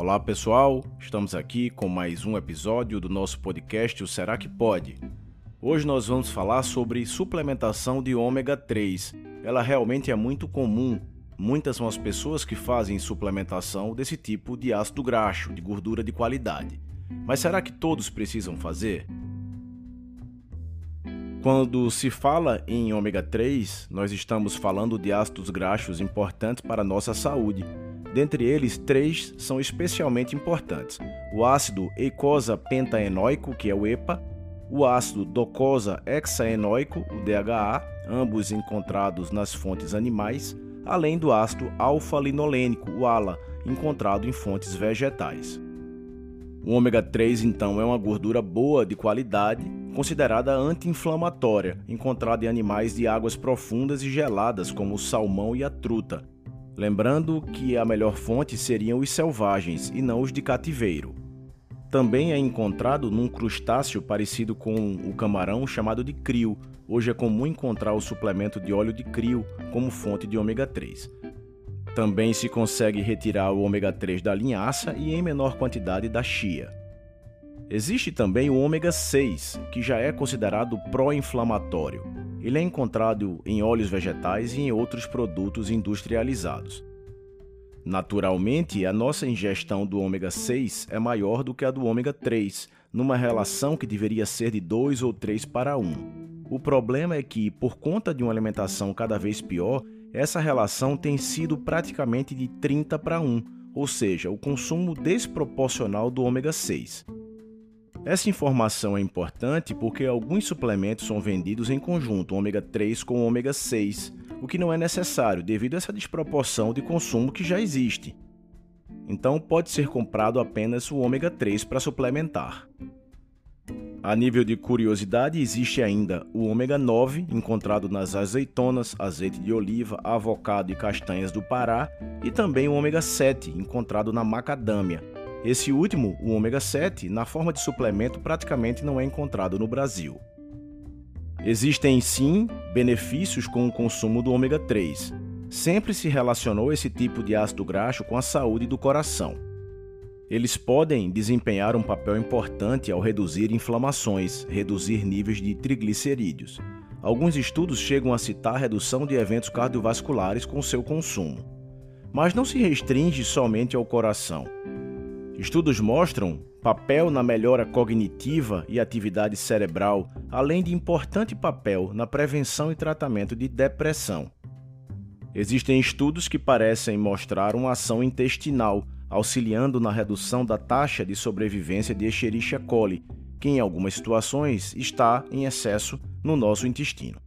Olá pessoal, estamos aqui com mais um episódio do nosso podcast O Será que Pode? Hoje nós vamos falar sobre suplementação de ômega 3. Ela realmente é muito comum. Muitas são as pessoas que fazem suplementação desse tipo de ácido graxo, de gordura de qualidade. Mas será que todos precisam fazer? Quando se fala em ômega 3, nós estamos falando de ácidos graxos importantes para a nossa saúde Dentre eles, três são especialmente importantes: o ácido eicosa pentaenóico, que é o EPA, o ácido docosa hexaenóico, o DHA, ambos encontrados nas fontes animais, além do ácido alfa-linolênico, o ALA, encontrado em fontes vegetais. O ômega 3, então, é uma gordura boa de qualidade, considerada anti-inflamatória, encontrada em animais de águas profundas e geladas, como o salmão e a truta, lembrando que a melhor fonte seriam os selvagens e não os de cativeiro. Também é encontrado num crustáceo parecido com o camarão chamado de crio. Hoje é comum encontrar o suplemento de óleo de crio como fonte de ômega 3. Também se consegue retirar o ômega 3 da linhaça e em menor quantidade da chia. Existe também o ômega 6, que já é considerado pró-inflamatório. Ele é encontrado em óleos vegetais e em outros produtos industrializados. Naturalmente, a nossa ingestão do ômega 6 é maior do que a do ômega 3, numa relação que deveria ser de 2 ou 3 para 1. O problema é que, por conta de uma alimentação cada vez pior, essa relação tem sido praticamente de 30 para 1, ou seja, o consumo desproporcional do ômega 6. Essa informação é importante porque alguns suplementos são vendidos em conjunto, ômega 3 com ômega 6, o que não é necessário devido a essa desproporção de consumo que já existe. Então pode ser comprado apenas o ômega 3 para suplementar. A nível de curiosidade, existe ainda o ômega 9, encontrado nas azeitonas, azeite de oliva, avocado e castanhas do Pará, e também o ômega 7, encontrado na macadâmia, esse último, o ômega 7, na forma de suplemento praticamente não é encontrado no Brasil. Existem sim benefícios com o consumo do ômega 3. Sempre se relacionou esse tipo de ácido graxo com a saúde do coração. Eles podem desempenhar um papel importante ao reduzir inflamações, reduzir níveis de triglicerídeos. Alguns estudos chegam a citar a redução de eventos cardiovasculares com seu consumo. Mas não se restringe somente ao coração. Estudos mostram papel na melhora cognitiva e atividade cerebral, além de importante papel na prevenção e tratamento de depressão. Existem estudos que parecem mostrar uma ação intestinal, auxiliando na redução da taxa de sobrevivência de Escherichia coli, que em algumas situações está em excesso no nosso intestino.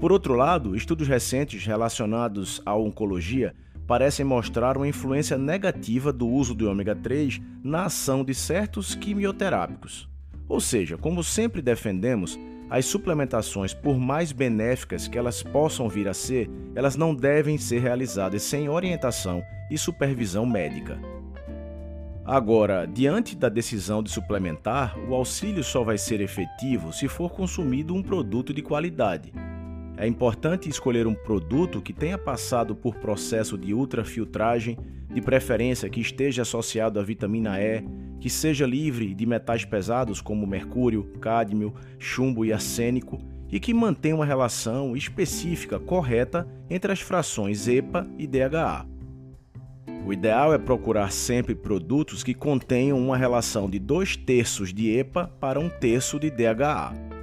Por outro lado, estudos recentes relacionados à oncologia parecem mostrar uma influência negativa do uso do ômega 3 na ação de certos quimioterápicos. Ou seja, como sempre defendemos, as suplementações, por mais benéficas que elas possam vir a ser, elas não devem ser realizadas sem orientação e supervisão médica. Agora, diante da decisão de suplementar, o auxílio só vai ser efetivo se for consumido um produto de qualidade, é importante escolher um produto que tenha passado por processo de ultrafiltragem, de preferência que esteja associado à vitamina E, que seja livre de metais pesados como mercúrio, cádmio, chumbo e arsênico e que mantenha uma relação específica correta entre as frações EPA e DHA. O ideal é procurar sempre produtos que contenham uma relação de 2 terços de EPA para 1 um terço de DHA.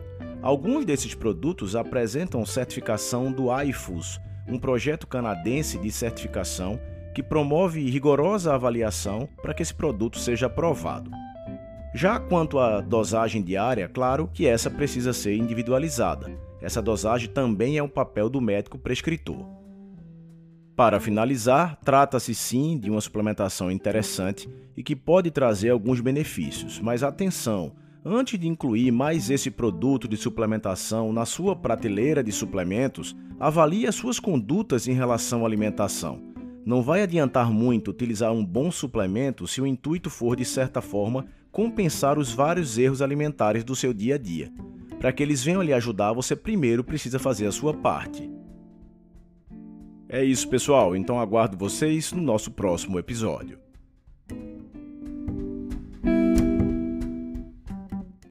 Alguns desses produtos apresentam certificação do IFUS, um projeto canadense de certificação que promove rigorosa avaliação para que esse produto seja aprovado. Já quanto à dosagem diária, claro que essa precisa ser individualizada. Essa dosagem também é um papel do médico prescritor. Para finalizar, trata-se sim de uma suplementação interessante e que pode trazer alguns benefícios, mas atenção, Antes de incluir mais esse produto de suplementação na sua prateleira de suplementos, avalie as suas condutas em relação à alimentação. Não vai adiantar muito utilizar um bom suplemento se o intuito for, de certa forma, compensar os vários erros alimentares do seu dia a dia. Para que eles venham lhe ajudar, você primeiro precisa fazer a sua parte. É isso, pessoal. Então aguardo vocês no nosso próximo episódio.